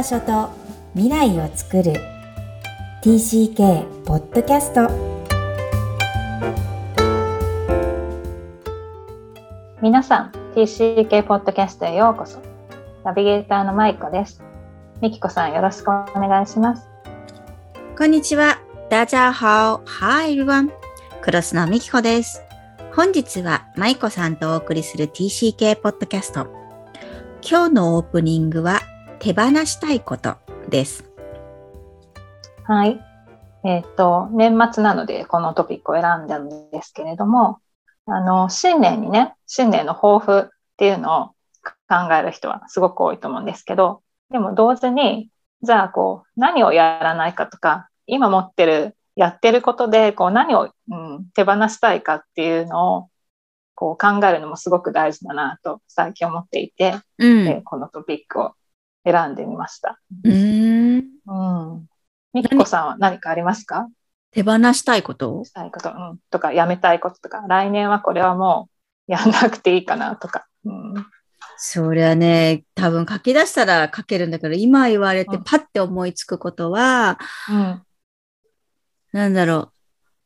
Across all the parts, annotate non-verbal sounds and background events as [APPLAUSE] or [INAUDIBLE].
場所と未来を作る。TCK ポッドキャスト皆さん TCK ポッドキャストへようこそ。ナビゲーターのマイコです。みきこさんよろしくお願いします。こんにちは。大家好 Hi everyone クロスのみきこです。本日はマイコさんとお送りする TCK ポッドキャスト今日のオープニングは手放したいことです。はい。えっ、ー、と、年末なのでこのトピックを選んだんですけれども、あの、新年にね、新年の抱負っていうのを考える人はすごく多いと思うんですけど、でも同時に、じゃあこう、何をやらないかとか、今持ってる、やってることで、こう、何を、うん、手放したいかっていうのを、こう考えるのもすごく大事だなと最近思っていて、うん、このトピックを選んでみました。うん。うん。みきこさんは何かありますか？手放したいこと？したいこと、うん。とか、やめたいこととか、来年はこれはもうやんなくていいかなとか。うん、そりゃね、多分書き出したら書けるんだけど、今言われてパッて思いつくことは、うん、なんだろう。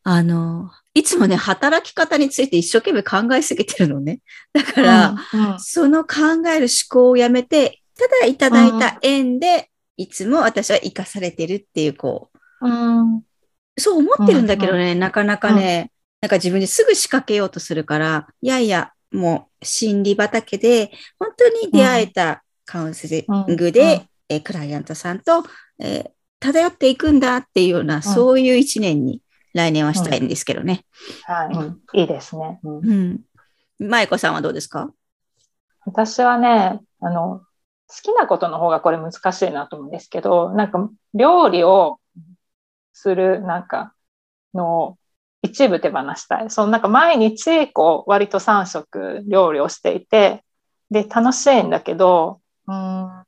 あの、いつもね、働き方について一生懸命考えすぎてるのね。だから、うんうん、その考える思考をやめて、ただいただいた縁で、いつも私は生かされてるっていう、こう、うん、そう思ってるんだけどね、うん、なかなかね、なんか自分ですぐ仕掛けようとするから、いやいや、もう心理畑で、本当に出会えたカウンセリングで、えクライアントさんと、えー、漂っていくんだっていうような、そういう一年に来年はしたいんですけどね。はい、いいですね。うん。舞子さんはどうですか？私はね、あの、好きなことの方がこれ難しいなと思うんですけど、なんか料理をするなんかのを一部手放したい。そのなんか毎日こう割と3食料理をしていて、で楽しいんだけど、うん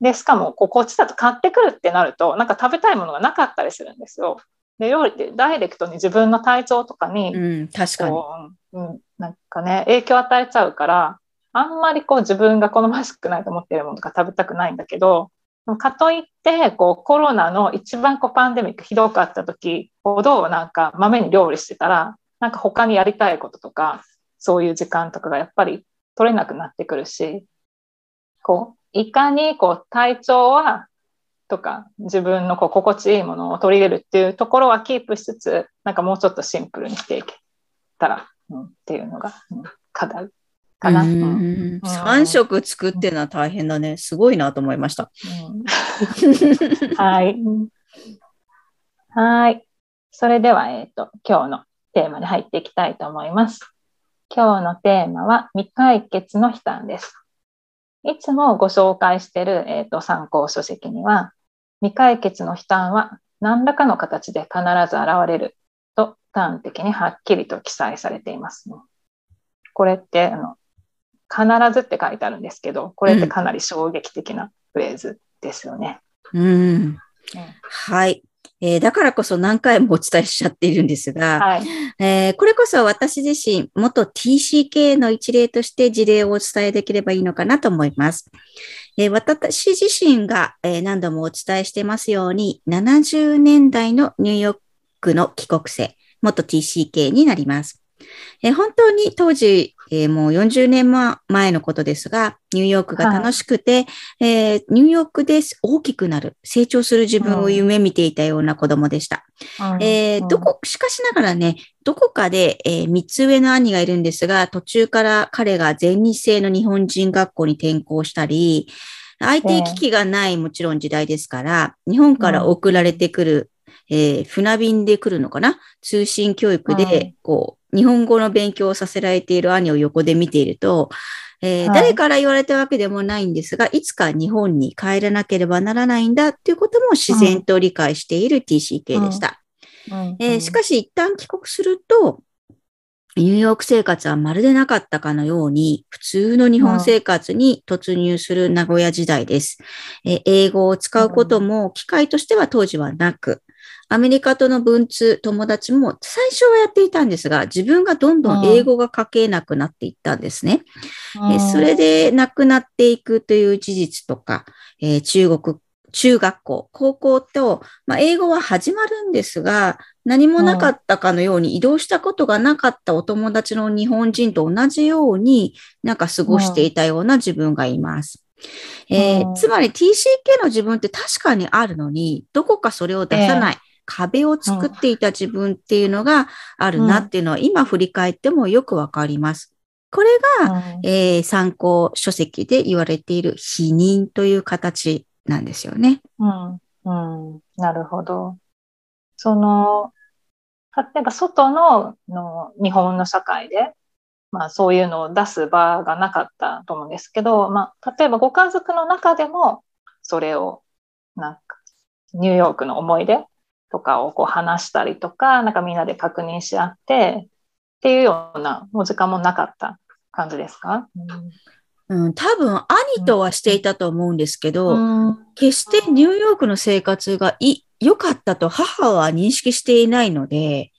で、しかもこうこっちだと買ってくるってなると、なんか食べたいものがなかったりするんですよ。で料理ってダイレクトに自分の体調とかに、うん、確かに、うん、なんかね影響を与えちゃうからあんまりこう自分が好ましくないと思ってるものとか食べたくないんだけど、かといって、こうコロナの一番こうパンデミックひどかった時ほどなんか豆に料理してたら、なんか他にやりたいこととか、そういう時間とかがやっぱり取れなくなってくるし、こう、いかにこう体調はとか自分のこう心地いいものを取り入れるっていうところはキープしつつ、なんかもうちょっとシンプルにしていけたら、うん、っていうのが、うん、課題。かな。3食作ってるのは大変だね。すごいなと思いました。はい。はい。それでは、えっ、ー、と、今日のテーマに入っていきたいと思います。今日のテーマは未解決の悲嘆です。いつもご紹介している、えーと、参考書籍には、未解決の悲嘆は何らかの形で必ず現れると端的にはっきりと記載されています、ね。これってあの必ずって書いてあるんですけど、これってかなり衝撃的なフレーズですよね。うん。うん、はい。えー、だからこそ何回もお伝えしちゃっているんですが、はい、えー、これこそ私自身、元 TCK の一例として事例をお伝えできればいいのかなと思います。えー、私自身が、え何度もお伝えしてますように、70年代のニューヨークの帰国生、元 TCK になります。え本当に当時、えー、もう40年前のことですが、ニューヨークが楽しくて、はい、えー、ニューヨークで大きくなる、成長する自分を夢見ていたような子供でした。うん、えー、どこ、しかしながらね、どこかで、え3つ上の兄がいるんですが、途中から彼が全日制の日本人学校に転校したり、IT 機器がないもちろん時代ですから、日本から送られてくる、えー、船便で来るのかな？通信教育で、こう、日本語の勉強をさせられている兄を横で見ていると、えーはい、誰から言われたわけでもないんですが、いつか日本に帰らなければならないんだっていうことも自然と理解している TCK でした。えしかし一旦帰国すると、ニューヨーク生活はまるでなかったかのように、普通の日本生活に突入する名古屋時代です。え英語を使うことも機会としては当時はなく、アメリカとの文通、友達も最初はやっていたんですが、自分がどんどん英語が書けなくなっていったんですね。えそれで亡くなっていくという事実とか、えー、中国中学校、高校と、まあ、英語は始まるんですが、何もなかったかのように移動したことがなかったお友達の日本人と同じようになんか過ごしていたような自分がいます。えー、つまり TCK の自分って確かにあるのに、どこかそれを出さない。壁を作っていた自分っていうのがあるなっていうのは、今振り返ってもよくわかります。これが、えー、参考書籍で言われている否認という形なんですよね。うん、うん、なるほど。その、例えば外のの日本の社会で、まあそういうのを出す場がなかったと思うんですけど、まあ例えばご家族の中でもそれをなんかニューヨークの思い出とかをこう話したりとか、なんかみんなで確認し合ってっていうようなお時間もなかった感じですか、うん、うん、多分兄とはしていたと思うんですけど、うん、決してニューヨークの生活がい良かったと母は認識していないので、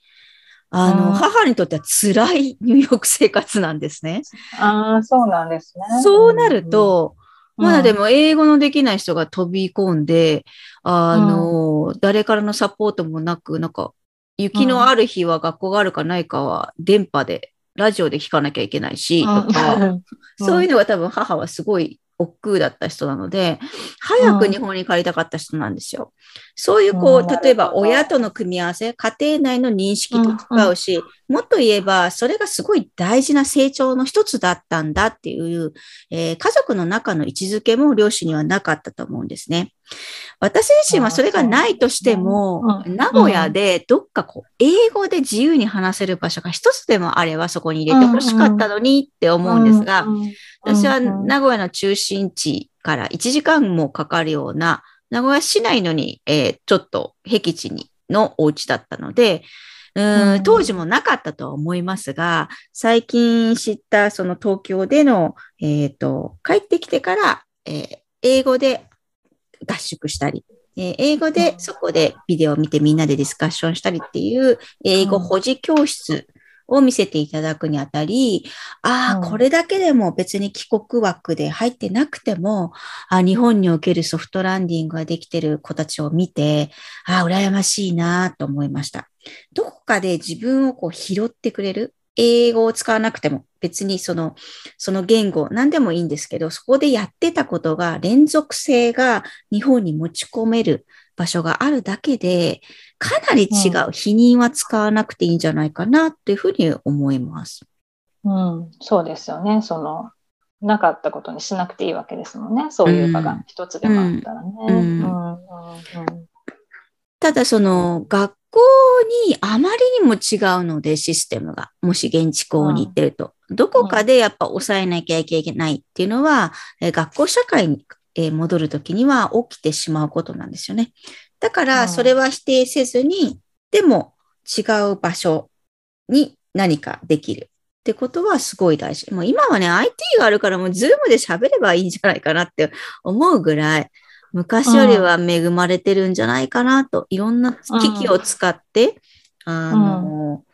あの、母にとっては辛いニューヨーク生活なんですね。ああ、そうなんですね。そうなると、うん、まだでも英語のできない人が飛び込んで、あの、うん、誰からのサポートもなく、なんか、雪のある日は学校があるかないかは電波で、ラジオで聞かなきゃいけないし、とか、[LAUGHS] そういうのが多分母はすごい億劫だった人なので、早く日本に帰りたかった人なんですよ。そういうこう、例えば親との組み合わせ、家庭内の認識と違うし、もっと言えば、それがすごい大事な成長の一つだったんだっていう、えー、家族の中の位置づけも両親にはなかったと思うんですね。私自身はそれがないとしても、名古屋でどっかこう、英語で自由に話せる場所が一つでもあればそこに入れてほしかったのにって思うんですが、私は名古屋の中心地から1時間もかかるような、名古屋市内のに、えー、ちょっと僻地にのお家だったので、うん当時もなかったとは思いますが、最近知ったその東京での、えっ、ー、と、帰ってきてから、えー、英語で合宿したり、えー、英語でそこでビデオを見てみんなでディスカッションしたりっていう英語保持教室を見せていただくにあたり、ああ、これだけでも別に帰国枠で入ってなくても、あ日本におけるソフトランディングができてる子たちを見て、ああ、羨ましいなと思いました。どこかで自分をこう拾ってくれる？英語を使わなくても。別にその、その言語何でもいいんですけど、そこでやってたことが連続性が日本に持ち込める場所があるだけで、かなり違う、否認は使わなくていいんじゃないかなっていうふうに思います。うん、そうですよね。その、なかったことにしなくていいわけですもんね。そういう場が一つでもあったらね。ただその学校にあまりにも違うのでシステムが、もし現地校に行ってると、どこかでやっぱ抑えなきゃいけないっていうのは、学校社会に戻るときには起きてしまうことなんですよね。だから、それは否定せずに、でも違う場所に何かできる。ってことはすごい大事。もう今はね、IT があるからもうズームで喋ればいいんじゃないかなって思うぐらい、昔よりは恵まれてるんじゃないかなと、いろんな機器を使って、あの、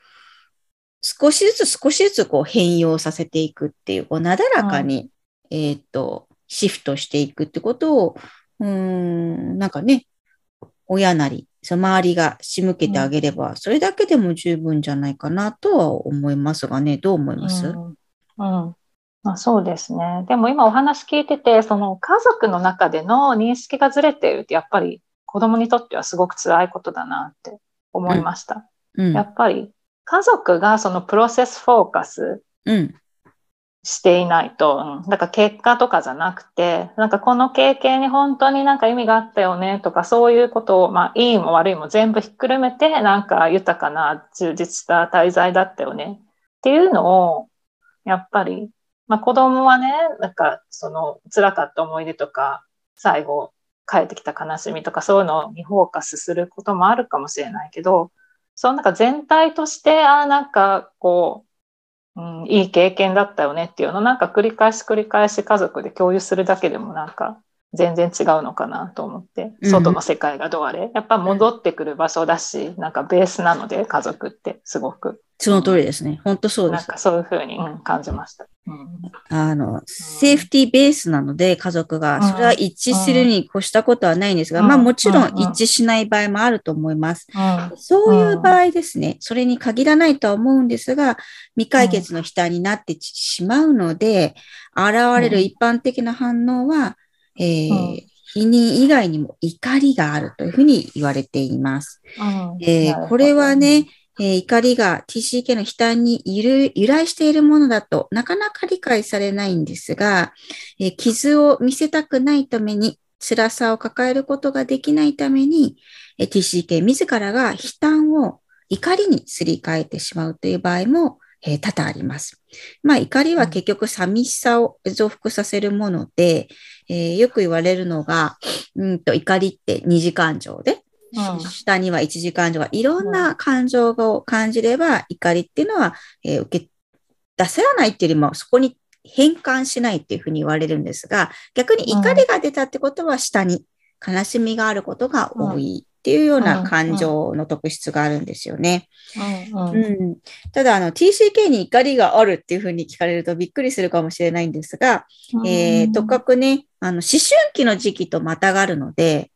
少しずつ少しずつこう変容させていくっていう、こうなだらかに、えっ、と、シフトしていくってことを、うん、なんかね、親なり、その周りが仕向けてあげれば、それだけでも十分じゃないかなとは思いますがね、どう思います、うん、うん。まあ、そうですね。でも今お話聞いてて、その家族の中での認識がずれているって、やっぱり子供にとってはすごく辛いことだなって思いました。うん。うん、やっぱり家族がそのプロセスフォーカスしていないと、うん、だから結果とかじゃなくて、なんかこの経験に本当になんか意味があったよねとか、そういうことを、まあいいも悪いも全部ひっくるめて、なんか豊かな充実した滞在だったよね。っていうのを、やっぱり、まあ子供はね、なんかその辛かった思い出とか、最後帰ってきた悲しみとかそういうのにフォーカスすることもあるかもしれないけど、そのなんか全体として、ああ、なんかこう、うん、いい経験だったよねっていうのなんか繰り返し繰り返し家族で共有するだけでもなんか全然違うのかなと思って、外の世界がどうあれ、やっぱ戻ってくる場所だし、なんかベースなので、家族ってすごく。その通りですね。本当そうです。なんかそういうふうに、うん、感じました。うん、あの、セーフティーベースなので、家族が、それは一致するに越したことはないんですが、まあもちろん一致しない場合もあると思います。そういう場合ですね、それに限らないとは思うんですが、未解決の負担になってしまうので、現れる一般的な反応は、えー否認以外にも怒りがあるというふうに言われています。えー、これはね、えー、怒りが TCK の悲嘆に由来しているものだとなかなか理解されないんですが、えー、傷を見せたくないために、辛さを抱えることができないために、えー、TCK 自らが悲嘆を怒りにすり替えてしまうという場合も、えー、多々あります。まあ、怒りは結局寂しさを増幅させるもので、えー、よく言われるのが、うんと怒りって二次感情で、下には一時感情がいろんな感情を感じれば、怒りっていうのは、えー、受け出せらないっていうよりも、そこに変換しないっていうふうに言われるんですが、逆に怒りが出たってことは下に悲しみがあることが多いっていうような感情の特質があるんですよね。うんただ、あの、TCK に怒りがあるっていうふうに聞かれるとびっくりするかもしれないんですが、えー、とかくね、あの、思春期の時期とまたがるので、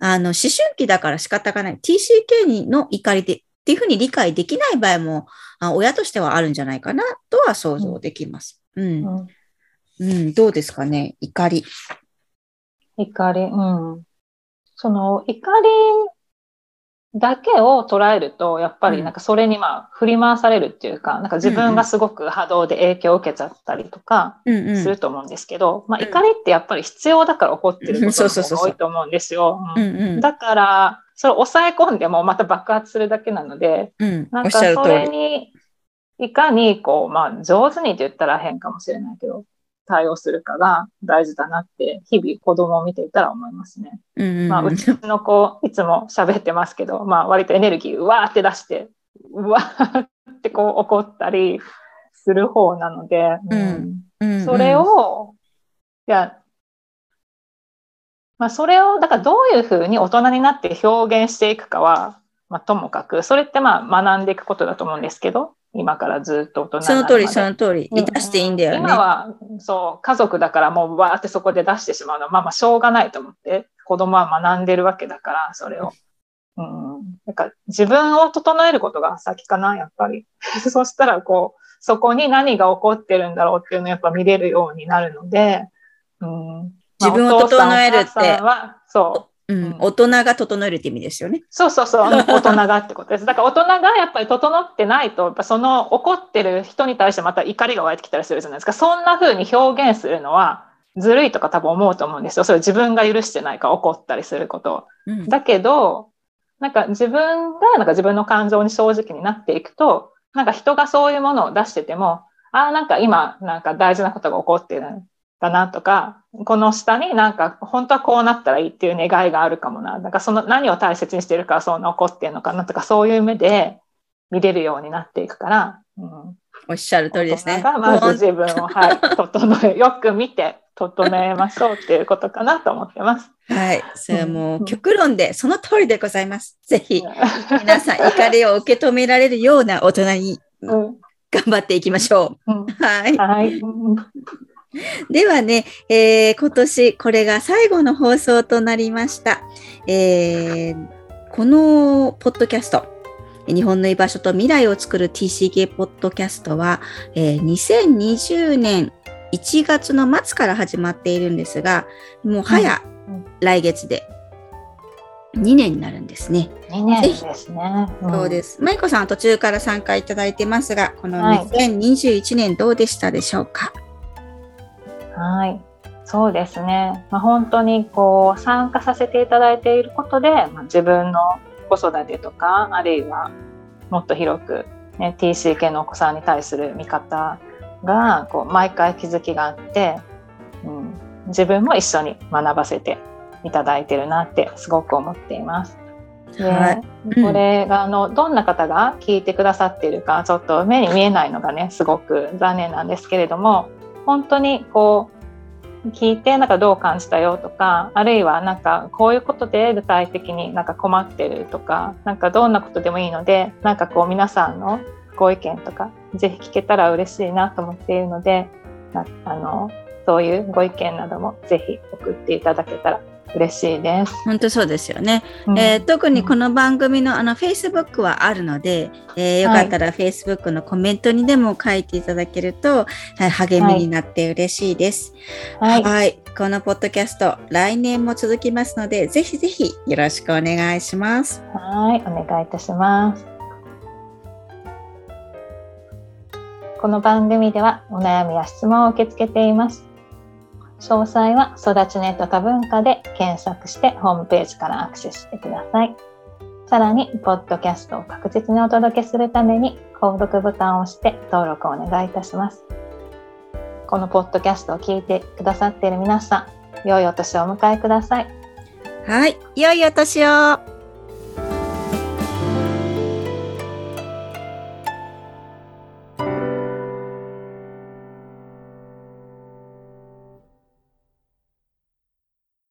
あの、思春期だから仕方がない。TCK にの怒りでっていうふうに理解できない場合も、あ親としてはあるんじゃないかなとは想像できます。うん。うん、うん、どうですかね？怒り。怒り、うん。その怒りだけを捉えると、やっぱりなんかそれにまあ振り回されるっていうか、なんか自分がすごく波動で影響を受けちゃったりとかすると思うんですけど、まあ怒りってやっぱり必要だから起こってることが多いと思うんですよ。だから、それを抑え込んでもまた爆発するだけなので、なんかそれにいかにこう、まあ上手にって言ったら変かもしれないけど、対応するかが大事だなって、日々子供を見ていたら思いますね。うんまあ、うちの子、いつも喋ってますけど、まあ、割とエネルギー、うわーって出して、うわーってこう怒ったりする方なので、うん、それを、いや、まあ、それを、だからどういうふうに大人になって表現していくかは、まあ、ともかく、それってまあ学んでいくことだと思うんですけど、今からずっと大人その通り、その通り。出していいんだよね。今は、そう、家族だからもうわーってそこで出してしまうのは、まあまあしょうがないと思って、子供は学んでるわけだから、それを。うん。なんか自分を整えることが先かな、やっぱり。[LAUGHS] そしたら、こう、そこに何が起こってるんだろうっていうのをやっぱ見れるようになるので、うん。自分を整えるって。そう。うん、大人が整えるって意味ですよね。そうそうそう、大人がってことです。だから大人がやっぱり整ってないと、やっぱその怒ってる人に対してまた怒りが湧いてきたりするじゃないですか。そんな風に表現するのはずるいとか多分思うと思うんですよ。それ自分が許してないか怒ったりすることを。うん、だけど、なんか自分がなんか自分の感情に正直になっていくと、なんか人がそういうものを出してても、ああ、なんか今、なんか大事なことが起こってるだなとか、この下になんか本当はこうなったらいいっていう願いがあるかもな。だからその何を大切にしてるからそう残ってんのかなとか、そういう目で見れるようになっていくから、うん、おっしゃる通りですね。がまず自分を、はい、整え、よく見て整えましょうっていうことかなと思ってます。はい。それはもう極論で、その通りでございます。ぜひ、皆さん怒りを受け止められるような大人に頑張っていきましょう。うん、はい。はい [LAUGHS] ではね、えー、今年これが最後の放送となりました。えー、このポッドキャスト、日本の居場所と未来を作る TCK ポッドキャストは、えー、2020年1月の末から始まっているんですが、もう早、来月で2年になるんですね。2年ですね。うん、そうです。まいこさんは途中から参加いただいてますが、この2021年どうでしたでしょうか、はいはい。そうですね。まあ、本当にこう参加させていただいていることで、まあ、自分の子育てとか、あるいはもっと広く、ね、TCK のお子さんに対する見方がこう毎回気づきがあって、うん、自分も一緒に学ばせていただいてるなってすごく思っています。で、はいうん、これがあのどんな方が聞いてくださっているかちょっと目に見えないのがねすごく残念なんですけれども本当にこう聞いてなんかどう感じたよとかあるいはなんかこういうことで具体的になんか困ってるとかなんかどんなことでもいいのでなんかこう皆さんのご意見とかぜひ聞けたら嬉しいなと思っているのであのそういうご意見などもぜひ送っていただけたら嬉しいです。本当そうですよね。うん、えー、特にこの番組のあの Facebook はあるので、えー、よかったら Facebook のコメントにでも書いていただけると、はい、励みになって嬉しいです。はい、はい。このポッドキャスト、来年も続きますので、ぜひぜひよろしくお願いします。はい、お願いいたします。この番組ではお悩みや質問を受け付けています。詳細は育ちネット多文化で検索してホームページからアクセスしてください。さらに、ポッドキャストを確実にお届けするために、購読ボタンを押して登録をお願いいたします。このポッドキャストを聞いてくださっている皆さん、良いお年をお迎えください。はい、良いお年を。